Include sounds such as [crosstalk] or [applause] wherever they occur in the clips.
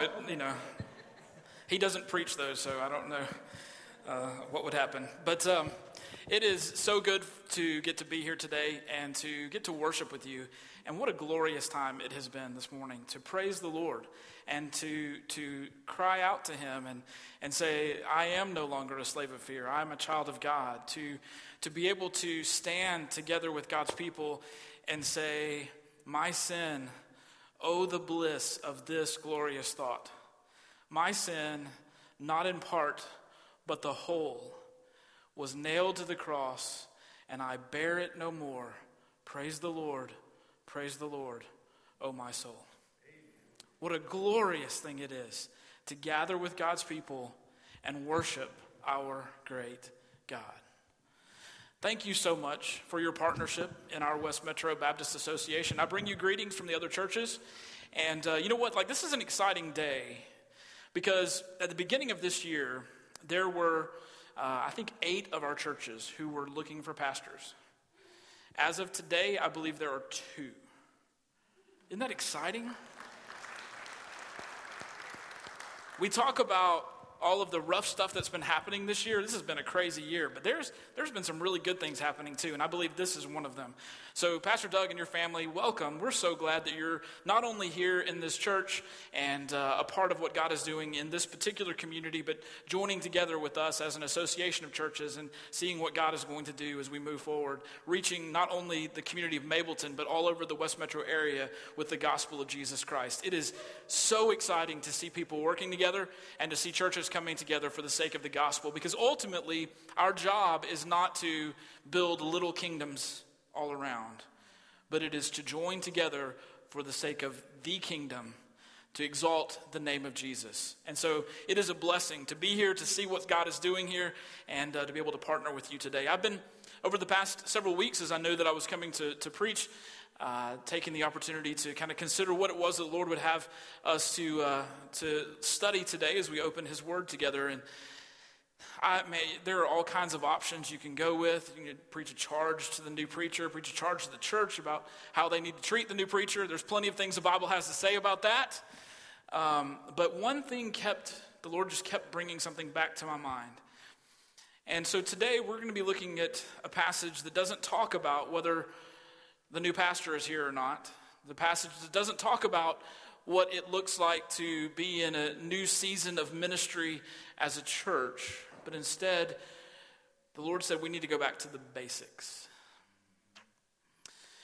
But, you know, he doesn't preach those, so I don't know uh, what would happen. But um, it is so good to get to be here today and to get to worship with you. And what a glorious time it has been this morning to praise the Lord and to, to cry out to Him and, and say, I am no longer a slave of fear. I'm a child of God. To, to be able to stand together with God's people and say, My sin, oh, the bliss of this glorious thought. My sin, not in part, but the whole, was nailed to the cross, and I bear it no more. Praise the Lord. Praise the Lord, O my soul. What a glorious thing it is to gather with God's people and worship our great God. Thank you so much for your partnership in our West Metro Baptist Association. I bring you greetings from the other churches. And uh, you know what? Like, this is an exciting day because at the beginning of this year, there were, uh, I think, eight of our churches who were looking for pastors. As of today, I believe there are two. Isn't that exciting? We talk about all of the rough stuff that's been happening this year. This has been a crazy year, but there's there's been some really good things happening too, and I believe this is one of them. So, Pastor Doug and your family, welcome. We're so glad that you're not only here in this church and uh, a part of what God is doing in this particular community, but joining together with us as an association of churches and seeing what God is going to do as we move forward, reaching not only the community of Mableton, but all over the West Metro area with the gospel of Jesus Christ. It is so exciting to see people working together and to see churches coming together for the sake of the gospel because ultimately our job is not to build little kingdoms all around, but it is to join together for the sake of the kingdom to exalt the name of Jesus. And so it is a blessing to be here, to see what God is doing here, and uh, to be able to partner with you today. I've been, over the past several weeks, as I knew that I was coming to, to preach, uh, taking the opportunity to kind of consider what it was that the Lord would have us to, uh, to study today as we open His Word together. And I, may, there are all kinds of options you can go with. You can preach a charge to the new preacher, preach a charge to the church about how they need to treat the new preacher. There's plenty of things the Bible has to say about that. Um, but one thing kept, the Lord just kept bringing something back to my mind. And so today we're going to be looking at a passage that doesn't talk about whether the new pastor is here or not. The passage doesn't talk about what it looks like to be in a new season of ministry as a church, but instead, the Lord said we need to go back to the basics.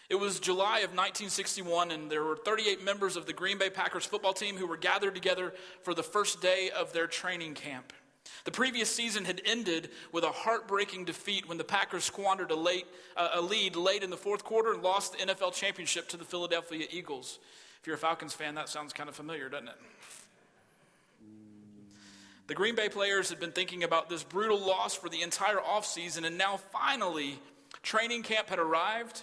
It was July of 1961, and there were 38 members of the Green Bay Packers football team who were gathered together for the first day of their training camp. The previous season had ended with a heartbreaking defeat when the Packers squandered a, late, uh, a lead late in the fourth quarter and lost the NFL championship to the Philadelphia Eagles. If you're a Falcons fan, that sounds kind of familiar, doesn't it? The Green Bay players had been thinking about this brutal loss for the entire offseason, and now finally, training camp had arrived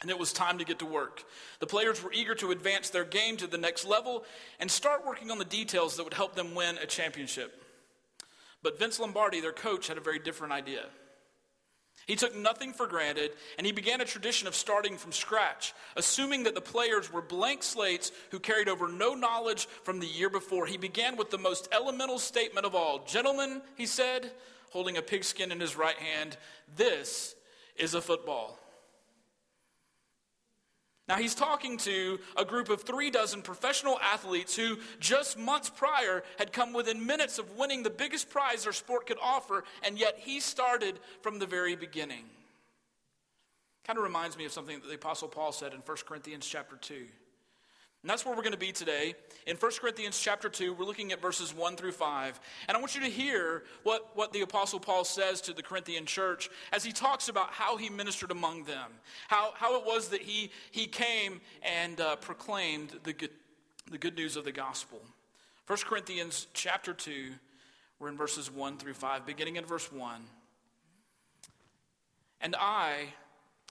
and it was time to get to work. The players were eager to advance their game to the next level and start working on the details that would help them win a championship. But Vince Lombardi, their coach, had a very different idea. He took nothing for granted, and he began a tradition of starting from scratch, assuming that the players were blank slates who carried over no knowledge from the year before. He began with the most elemental statement of all Gentlemen, he said, holding a pigskin in his right hand, this is a football. Now, he's talking to a group of three dozen professional athletes who just months prior had come within minutes of winning the biggest prize their sport could offer, and yet he started from the very beginning. Kind of reminds me of something that the Apostle Paul said in 1 Corinthians chapter 2. And that's where we're going to be today. In 1 Corinthians chapter 2, we're looking at verses 1 through 5. And I want you to hear what, what the Apostle Paul says to the Corinthian church as he talks about how he ministered among them, how, how it was that he, he came and uh, proclaimed the good, the good news of the gospel. 1 Corinthians chapter 2, we're in verses 1 through 5, beginning in verse 1. And I,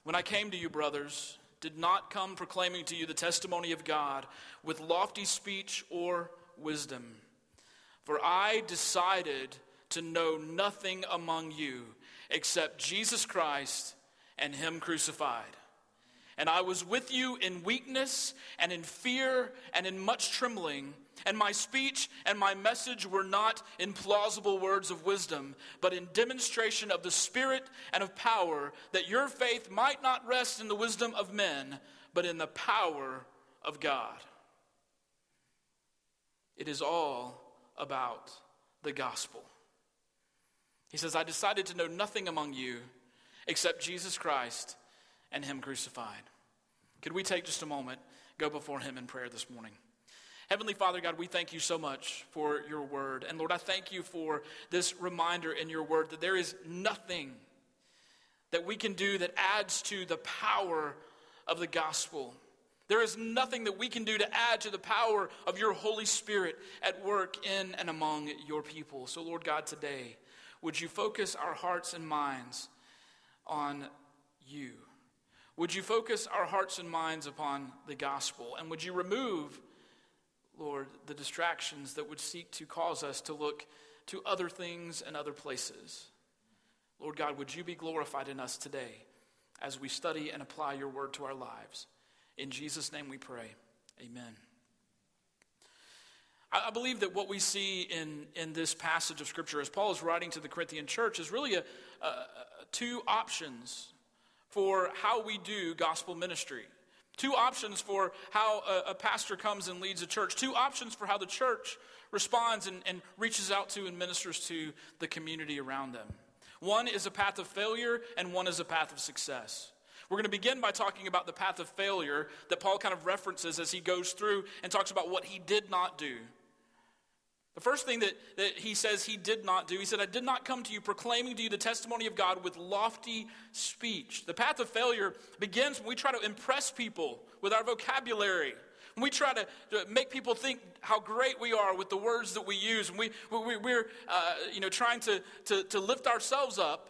when I came to you, brothers, did not come proclaiming to you the testimony of God with lofty speech or wisdom. For I decided to know nothing among you except Jesus Christ and Him crucified. And I was with you in weakness and in fear and in much trembling. And my speech and my message were not in plausible words of wisdom, but in demonstration of the Spirit and of power, that your faith might not rest in the wisdom of men, but in the power of God. It is all about the gospel. He says, I decided to know nothing among you except Jesus Christ and Him crucified. Could we take just a moment, go before Him in prayer this morning? Heavenly Father, God, we thank you so much for your word. And Lord, I thank you for this reminder in your word that there is nothing that we can do that adds to the power of the gospel. There is nothing that we can do to add to the power of your Holy Spirit at work in and among your people. So, Lord God, today, would you focus our hearts and minds on you? Would you focus our hearts and minds upon the gospel? And would you remove Lord, the distractions that would seek to cause us to look to other things and other places. Lord God, would you be glorified in us today as we study and apply your word to our lives? In Jesus' name we pray. Amen. I believe that what we see in, in this passage of Scripture, as Paul is writing to the Corinthian church, is really a, a, a two options for how we do gospel ministry. Two options for how a, a, pastor comes and leads a church. Two options for how the church responds and, and reaches out to and ministers to the community around them. One is a path of failure, and one is a path of success. We're going to begin by talking about the path of failure that Paul kind of references as he goes through and talks about what he did not do. The first thing that, that he says he did not do, he said, I did not come to you proclaiming to you the testimony of God with lofty speech. The path of failure begins when we try to impress people with our vocabulary. When we try to, to make people think how great we are with the words that we use. When we, we, we're uh, you know, trying to, to, to lift ourselves up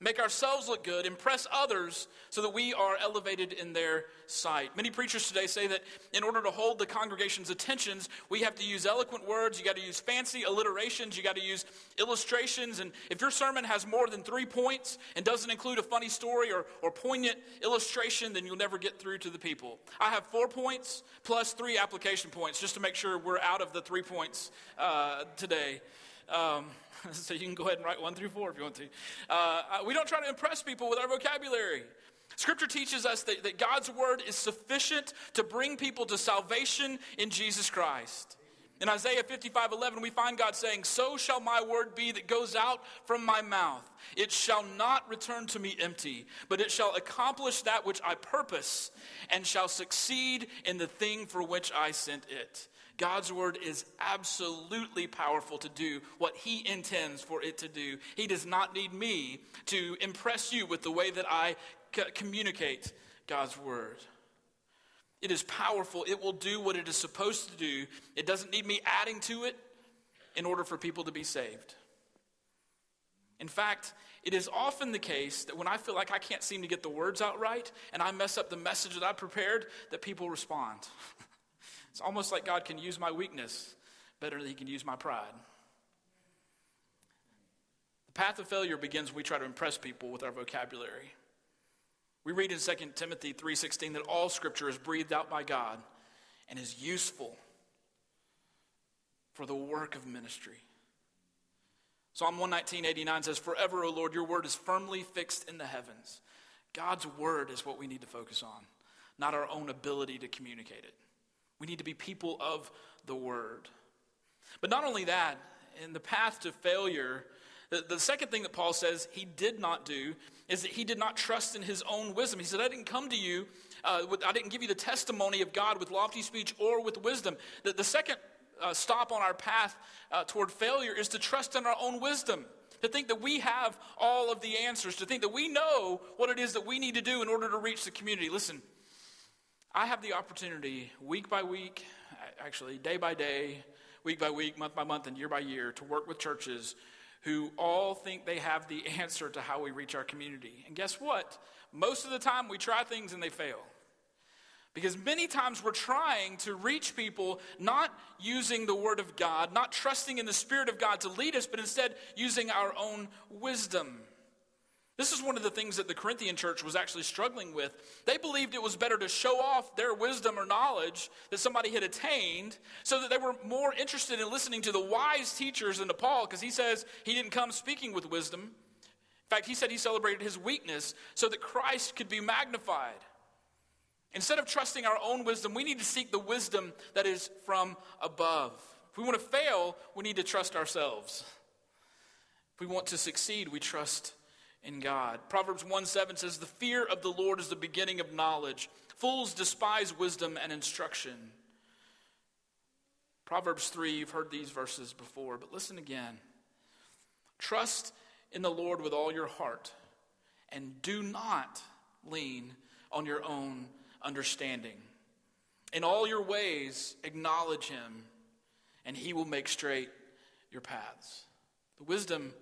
make ourselves look good, impress others so that we are elevated in their sight. Many preachers today say that in order to hold the congregation's attentions, we have to use eloquent words, you got to use fancy alliterations, you got to use illustrations. And if your sermon has more than three points and doesn't include a funny story or, or poignant illustration, then you'll never get through to the people. I have four points plus three application points just to make sure we're out of the three points uh, today. Um, [laughs] so you can go ahead and write one through four if you want to. Uh, we don't try to impress people with our vocabulary. Scripture teaches us that, that God's word is sufficient to bring people to salvation in Jesus Christ. In Isaiah 55 11, we find God saying, So shall my word be that goes out from my mouth. It shall not return to me empty, but it shall accomplish that which I purpose, and shall succeed in the thing for which I sent it. God's word is absolutely powerful to do what he intends for it to do. He does not need me to impress you with the way that I c- communicate God's word. It is powerful. It will do what it is supposed to do. It doesn't need me adding to it in order for people to be saved. In fact, it is often the case that when I feel like I can't seem to get the words out right and I mess up the message that I prepared, that people respond. [laughs] It's almost like God can use my weakness better than he can use my pride. The path of failure begins when we try to impress people with our vocabulary. We read in 2 Timothy 3:16 that all scripture is breathed out by God and is useful for the work of ministry. Psalm 119:89 says, "Forever, O Lord, your word is firmly fixed in the heavens." God's word is what we need to focus on, not our own ability to communicate it. We need to be people of the word. But not only that, in the path to failure, the, second thing that Paul says he did not do is that he did not trust in his own wisdom. He said, I didn't come to you, uh, with, I didn't give you the testimony of God with lofty speech or with wisdom. The, the second uh, stop on our path uh, toward failure is to trust in our own wisdom. To think that we have all of the answers, to think that we know what it is that we need to do in order to reach the community. Listen, I have the opportunity week by week, actually day by day, week by week, month by month, and year by year to work with churches who all think they have the [laughs] answer to how we reach our community. And guess what? Most of the time we try things and they fail. Because many times we're trying to reach people not using the Word of God, not trusting in the Spirit of God to lead us, but instead using our own wisdom. This is one of the things that the Corinthian church was actually struggling with. They believed it was better to show off their wisdom or knowledge that somebody had attained so that they were more interested in listening to the wise teachers than to Paul because he says he didn't come speaking with wisdom. In fact, he said he celebrated his weakness so that Christ could be magnified. Instead of trusting our own wisdom, we need to seek the wisdom that is from above. If we want to fail, we need to trust ourselves. If we want to succeed, we trust in God. Proverbs 1 7 says, The fear of the Lord is the beginning of knowledge. Fools despise wisdom and instruction. Proverbs 3, you've heard these verses before, but listen again. Trust in the Lord with all your heart, and do not lean on your own understanding. In all your ways, acknowledge him, and he will make straight your paths. The wisdom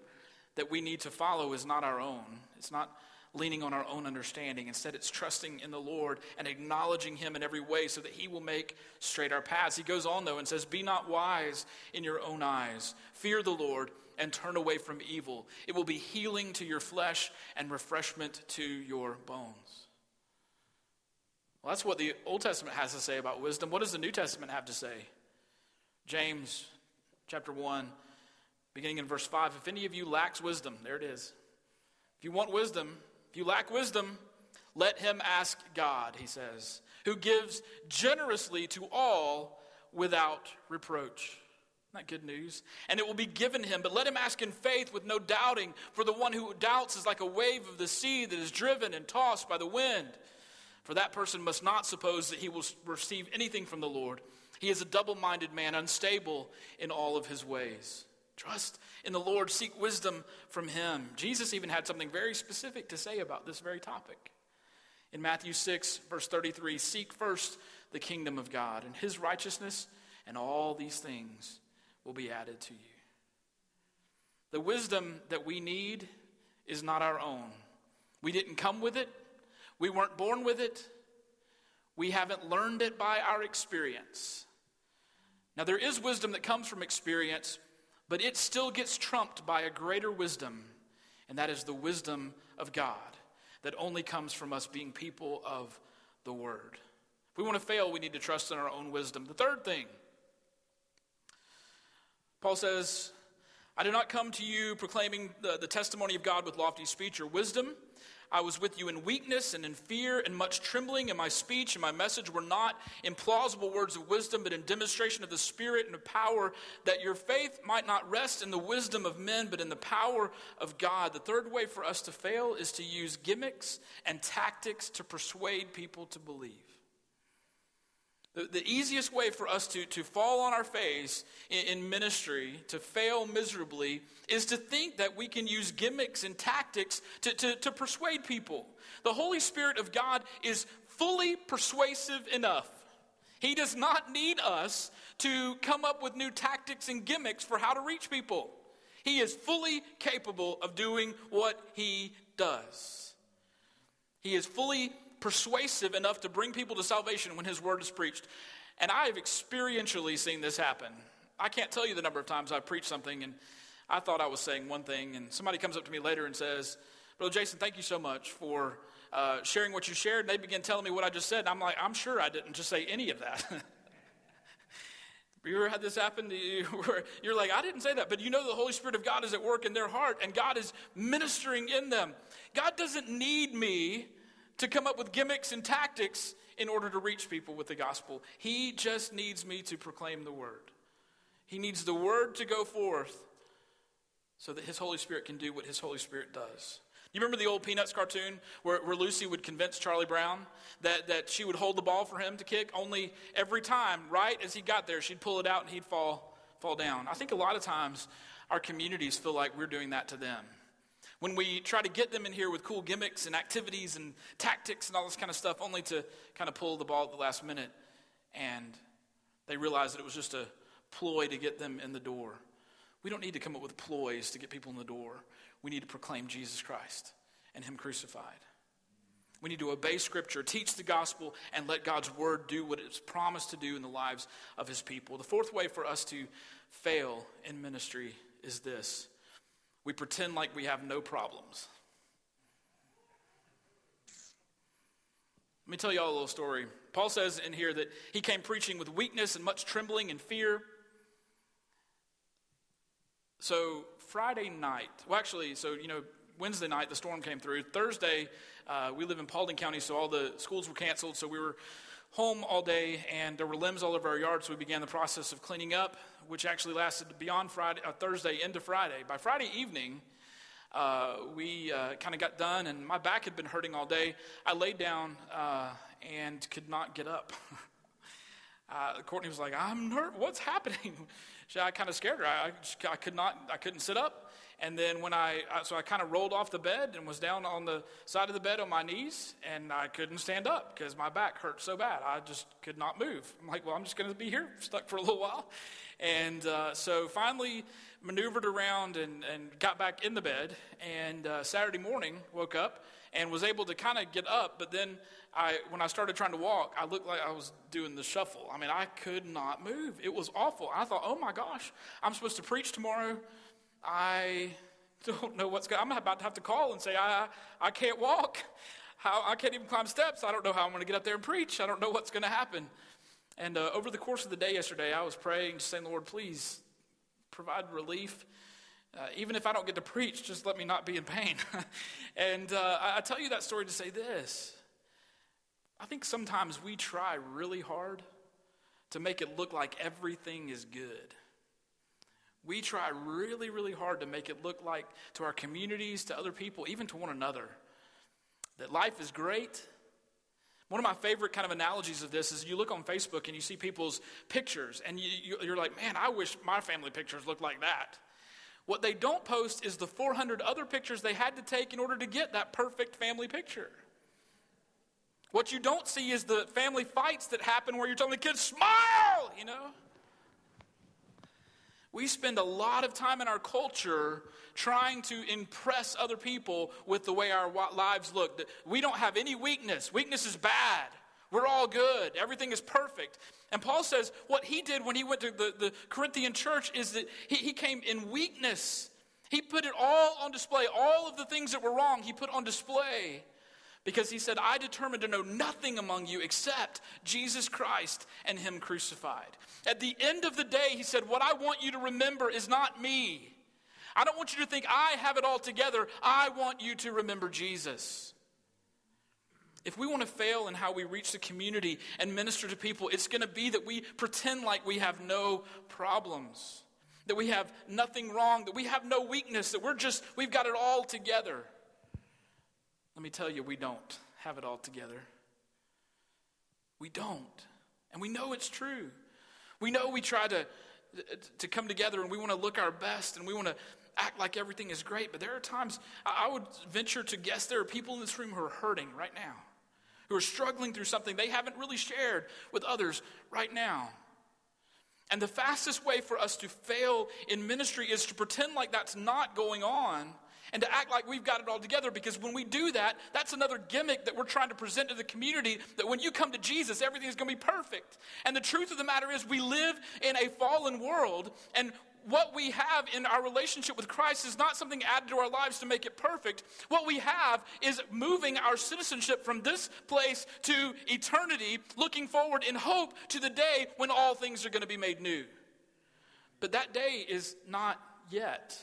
that we need to follow is not our own. It's not leaning on our own understanding. Instead, it's trusting in the Lord and acknowledging Him in every way so that He will make straight our paths. He goes on, though, and says, Be not wise in your own eyes. Fear the Lord and turn away from evil. It will be healing to your flesh and refreshment to your bones. Well, that's what the Old Testament has to say about wisdom. What does the New Testament have to say? James chapter 1 beginning in verse 5. If any of you lacks wisdom, there it is. If you want wisdom, if you lack wisdom, let him ask God, he says, who gives generously to all without reproach. Not good news. And it will be given him, but let him ask in faith with no doubting, for the one who doubts is like a wave of the sea that is driven and tossed by the wind. For that person must not suppose that he will receive anything from the Lord. He is a double minded man, unstable in all of his ways. Trust in the Lord, seek wisdom from him. Jesus even had something very specific to say about this very topic. In Matthew 6, verse 33, seek first the kingdom of God and his righteousness, and all these things will be added to you. The wisdom that we need is not our own. We didn't come with it, we weren't born with it, we haven't learned it by our experience. Now, there is wisdom that comes from experience, but it still gets trumped by a greater wisdom, and that is the wisdom of God that only comes from us being people of the Word. If we want to fail, we need to trust in our own wisdom. The third thing, Paul says, I did not come to you proclaiming the, the testimony of God with lofty speech or wisdom I was with you in weakness and in fear and much trembling, and my speech and my message were not in plausible words of wisdom, but in demonstration of the Spirit and of power, that your faith might not rest in the wisdom of men, but in the power of God. The third way for us to fail is to use gimmicks and tactics to persuade people to believe. The, easiest way for us to, to fall on our face in, in ministry, to fail miserably, is to think that we can use gimmicks and tactics to, to, to persuade people. The Holy Spirit of God is fully persuasive enough. He does not need us to come up with new tactics and gimmicks for how to reach people. He is fully capable of doing what he does. He is fully persuasive enough to bring people to salvation when his word is preached. And I have experientially seen this happen. I can't tell you the number of times I've preached something and I thought I was saying one thing, and somebody comes up to me later and says, Brother Jason, thank you so much for uh, sharing what you shared. And they begin telling me what I just said. And I'm like, I'm sure I didn't just say any of that. [laughs] you ever had this happen to you [laughs] where you're like, I didn't say that, but you know the Holy Spirit of God is at work in their heart and God is ministering in them. God doesn't need me to come up with gimmicks and tactics in order to reach people with the gospel. He just needs me to proclaim the word. He needs the word to go forth so that his Holy Spirit can do what his Holy Spirit does. You remember the old Peanuts cartoon where, where Lucy would convince Charlie Brown that, that she would hold the ball for him to kick? Only every time, right as he got there, she'd pull it out and he'd fall, fall down. I think a lot of times our communities feel like we're doing that to them. When we try to get them in here with cool gimmicks and activities and tactics and all this kind of stuff, only to kind of pull the ball at the last minute. And they realize that it was just a ploy to get them in the door. We don't need to come up with ploys to get people in the door. We need to proclaim Jesus Christ and Him crucified. We need to obey Scripture, teach the gospel, and let God's word do what it's promised to do in the lives of His people. The fourth way for us to fail in ministry is this we pretend like we have no problems. Let me tell you all a little story. Paul says in here that he came preaching with weakness and much trembling and fear. So, Friday night, well, actually, so, you know, Wednesday night the storm came through. Thursday, uh, we live in Paulding County, so all the schools were canceled. So we were home all day, and there were limbs all over our yard. So we began the process of cleaning up, which actually lasted beyond Friday, uh, Thursday into Friday. By Friday evening, uh, we uh, kind of got done, and my back had been hurting all day. I laid down uh, and could not get up. [laughs] Uh, Courtney was like, "I'm nervous. What's happening?" [laughs] So I kind of scared her. I, I could not. I couldn't sit up. And then when I, so I kind of rolled off the bed and was down on the side of the bed on my knees, and I couldn't stand up because my back hurt so bad. I just could not move. I'm like, well, I'm just going to be here, [laughs] stuck for a little while. And uh, so finally maneuvered around and, and got back in the bed. And uh, Saturday morning, woke up and was able to kind of get up. But then I, when I started trying to walk, I looked like I was doing the shuffle. I mean, I could not move. It was awful. I thought, oh my gosh, I'm supposed to preach tomorrow. I don't know what's going I'm about to have to call and say, I, I can't walk. How, I can't even climb steps. I don't know how I'm going to get up there and preach. I don't know what's going to happen. And uh, over the course of the day yesterday, I was praying, just saying, Lord, please provide relief. Uh, even if I don't get to preach, just let me not be in pain. [laughs] and uh, I, I tell you that story to say this. I think sometimes we try really hard to make it look like everything is good. We try really, really hard to make it look like to our communities, to other people, even to one another, that life is great. One of my favorite kind of analogies of this is you look on Facebook and you see people's pictures, and you, you, are like, man, I wish my family pictures looked like that. What they don't post is the 400 other pictures they had to take in order to get that perfect family picture. What you don't see is the family fights that happen where you're telling the kids, smile, you know? We spend a lot of time in our culture trying to impress other people with the way our lives look. We don't have any weakness. Weakness is bad. We're all good. Everything is perfect. And Paul says what he did when he went to the, the Corinthian church is that he, he came in weakness. He put it all on display. All of the things that were wrong, he put on display because he said, I determined to know nothing among you except Jesus Christ and him crucified. At the end of the day, he said, What I want you to remember is not me. I don't want you to think I have it all together. I want you to remember Jesus. If we want to fail in how we reach the community and minister to people, it's going to be that we pretend like we have no problems, that we have nothing wrong, that we have no weakness, that we're just, we've got it all together. Let me tell you, we don't have it all together. We don't. And we know it's true. We know we try to, to come together and we want to look our best and we want to act like everything is great. But there are times, I would venture to guess there are people in this room who are hurting right now, who are struggling through something they haven't really shared with others right now. And the fastest way for us to fail in ministry is to pretend like that's not going on and to act like we've got it all together because when we do that, that's another gimmick that we're trying to present to the community that when you come to Jesus, everything's going to be perfect. And the truth of the matter is, we live in a fallen world, and what we have in our relationship with Christ is not something added to our lives to make it perfect. What we have is moving our citizenship from this place to eternity, looking forward in hope to the day when all things are going to be made new. But that day is not yet.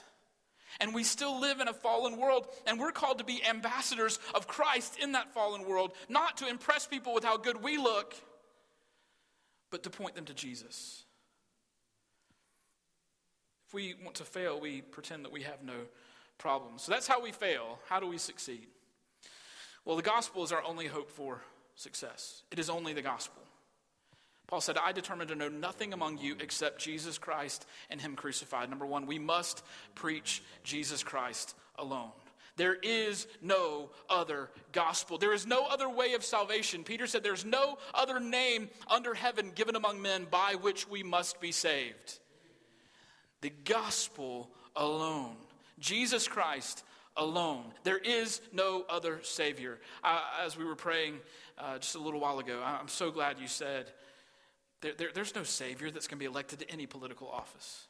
And we still live in a fallen world, and we're called to be ambassadors of Christ in that fallen world, not to impress people with how good we look, but to point them to Jesus. If we want to fail, we pretend that we have no problems. So that's how we fail. How do we succeed? Well, the gospel is our only hope for success, it is only the gospel. Paul said, I determined to know nothing among you except Jesus Christ and Him crucified. Number one, we must preach Jesus Christ alone. There is no other gospel. There is no other way of salvation. Peter said, There's no other name under heaven given among men by which we must be saved. The gospel alone. Jesus Christ alone. There is no other Savior. Uh, as we were praying uh, just a little while ago, I'm so glad you said, there, there, there's no Savior that's going to be elected to any political office.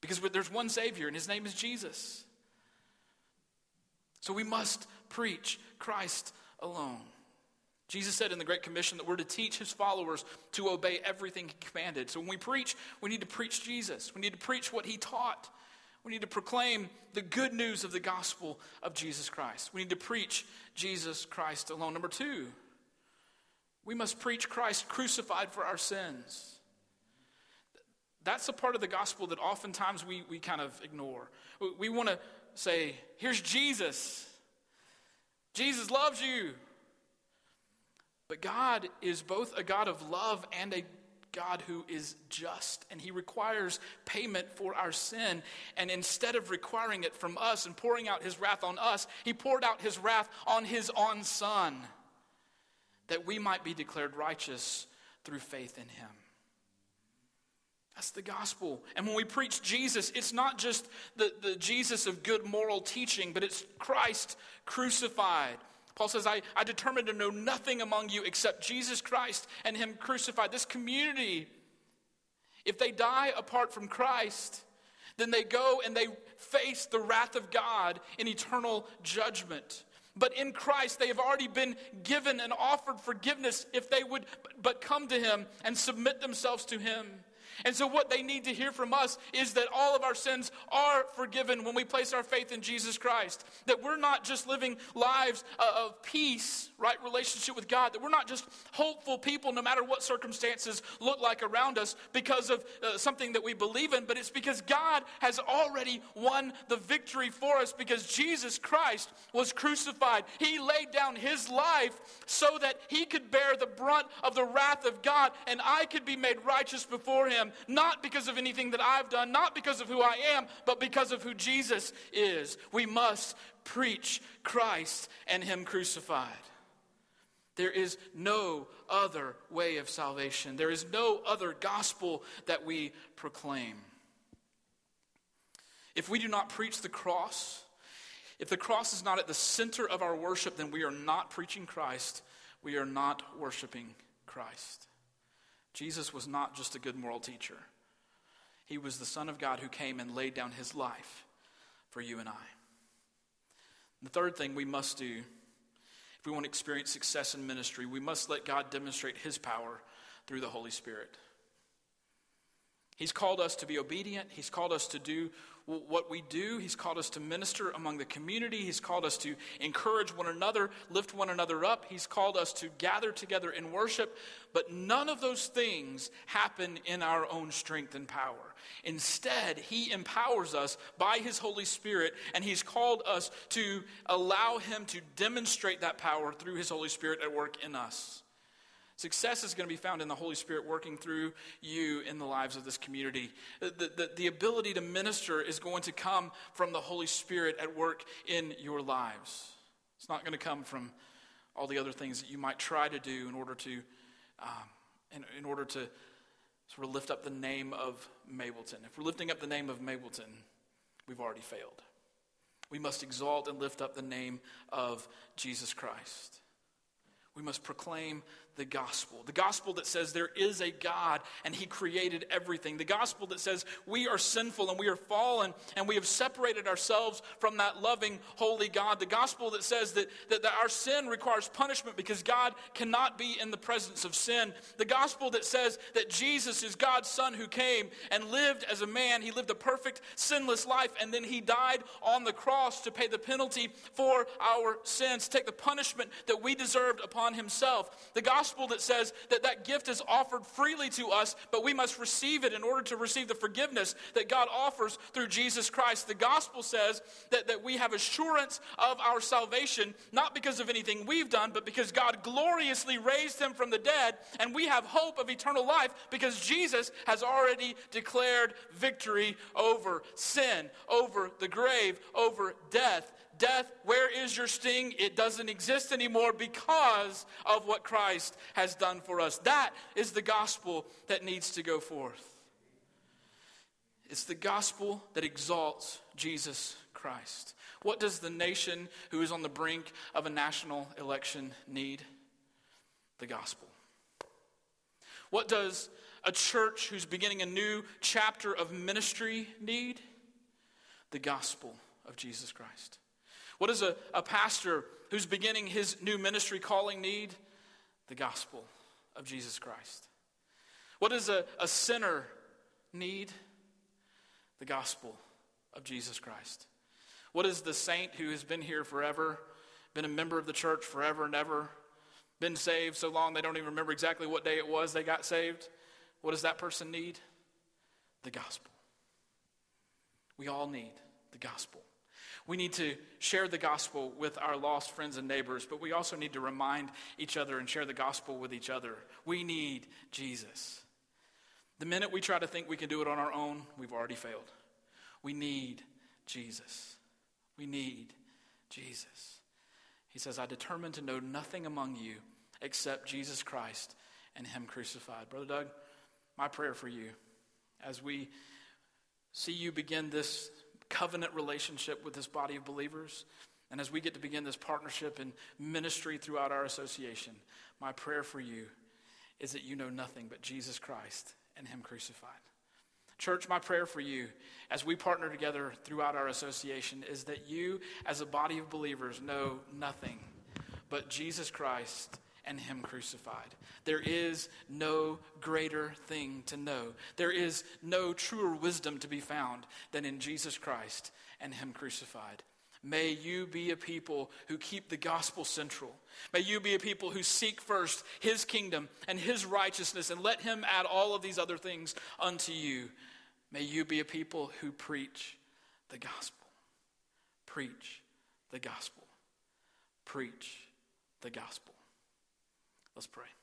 Because there's one Savior, and his name is Jesus. So we must preach Christ alone. Jesus said in the Great Commission that we're to teach his followers to obey everything he commanded. So when we preach, we need to preach Jesus. We need to preach what he taught. We need to proclaim the good news of the gospel of Jesus Christ. We need to preach Jesus Christ alone. Number two, we must preach Christ crucified for our sins. That's a part of the gospel that oftentimes we, we kind of ignore. We, we want to say, here's Jesus. Jesus loves you. But God is both a God of love and a God who is just, and He requires payment for our sin. And instead of requiring it from us and pouring out His wrath on us, He poured out His wrath on His own Son, that we might be declared righteous through faith in Him. That's the gospel. And when we preach Jesus, it's not just the, the Jesus of good moral teaching, but it's Christ crucified. Paul says, I, I determined to know nothing among you except Jesus Christ and Him crucified. This community, if they die apart from Christ, then they go and they face the wrath of God in eternal judgment. But in Christ, they have already been given and offered forgiveness if they would but come to Him and submit themselves to Him. And so, what they need to hear from us is that all of our sins are forgiven when we place our faith in Jesus Christ. That we're not just living lives uh, of peace, right relationship with God. That we're not just hopeful people no matter what circumstances look like around us because of uh, something that we believe in, but it's because God has already won the victory for us because Jesus Christ was crucified. He laid down his life so that he could bear the brunt of the wrath of God and I could be made righteous before him not because of anything that I've done, not because of who I am, but because of who Jesus is. We must preach Christ and Him crucified. There is no other way of salvation. There is no other gospel that we proclaim. If we do not preach the cross, if the cross is not at the center of our worship, then we are not preaching Christ. We are not worshiping Christ. Jesus was not just a good moral teacher, he was the Son of God who came and laid down his life for you and I. The third thing we must do, if we want to experience success in ministry, we must let God demonstrate his power through the Holy Spirit. He's called us to be obedient. He's called us to do what we do. He's called us to minister among the community. He's called us to encourage one another, lift one another up. He's called us to gather together in worship. But none of those things happen in our own strength and power. Instead, He empowers us by His Holy Spirit, and He's called us to allow Him to demonstrate that power through His Holy Spirit at work in us. Success is going to be found in the Holy Spirit working through you in the lives of this community. The, the, the, ability to minister is going to come from the Holy Spirit at work in your lives. It's not going to come from all the other things that you might try to do in order to, um, in, in order to sort of lift up the name of Mableton. If we're lifting up the name of Mableton, we've already failed. We must exalt and lift up the name of Jesus Christ. We must proclaim the gospel. The gospel that says there is a God and he created everything. The gospel that says we are sinful and we are fallen and we have separated ourselves from that loving, holy God. The gospel that says that, that, that our sin requires punishment because God cannot be in the presence of sin. The gospel that says that Jesus is God's son who came and lived as a man. He lived a perfect, sinless life and then he died on the cross to pay the penalty for our sins, take the punishment that we deserved upon himself. The gospel gospel that says that that gift is offered freely to us, but we must receive it in order to receive the forgiveness that God offers through Jesus Christ. The gospel says that, that we have assurance of our salvation, not because of anything we've done, but because God gloriously raised him from the dead, and we have hope of eternal life because Jesus has already declared victory over sin, over the grave, over death. Death, where is your sting? It doesn't exist anymore because of what Christ has done for us. That is the gospel that needs to go forth. It's the gospel that exalts Jesus Christ. What does the nation who is on the brink of a national election need? The gospel. What does a church who's beginning a new chapter of ministry need? The gospel of Jesus Christ. What does a, a pastor who's beginning his new ministry calling need? The gospel of Jesus Christ. What does a, a sinner need? The gospel of Jesus Christ. What does the saint who has been here forever, been a member of the church forever and ever, been saved so long they don't even remember exactly what day it was they got saved? What does that person need? The gospel. We all need the gospel. We need to share the gospel with our lost friends and neighbors, but we also need to remind each other and share the gospel with each other. We need Jesus. The minute we try to think we can do it on our own, we've already failed. We need Jesus. We need Jesus. He says, I determined to know nothing among you except Jesus Christ and Him crucified. Brother Doug, my prayer for you as we see you begin this covenant relationship with this body of believers, and as we get to begin this partnership and ministry throughout our association, my prayer for you is that you know nothing but Jesus Christ and Him crucified. Church, my prayer for you as we partner together throughout our association is that you, as a body of believers, know nothing but Jesus Christ and Him crucified. There is no greater thing to know. There is no truer wisdom to be found than in Jesus Christ and Him crucified. May you be a people who keep the gospel central. May you be a people who seek first His kingdom and His righteousness and let Him add all of these other things unto you. May you be a people who preach the gospel. Preach the gospel. Preach the gospel. Let's pray.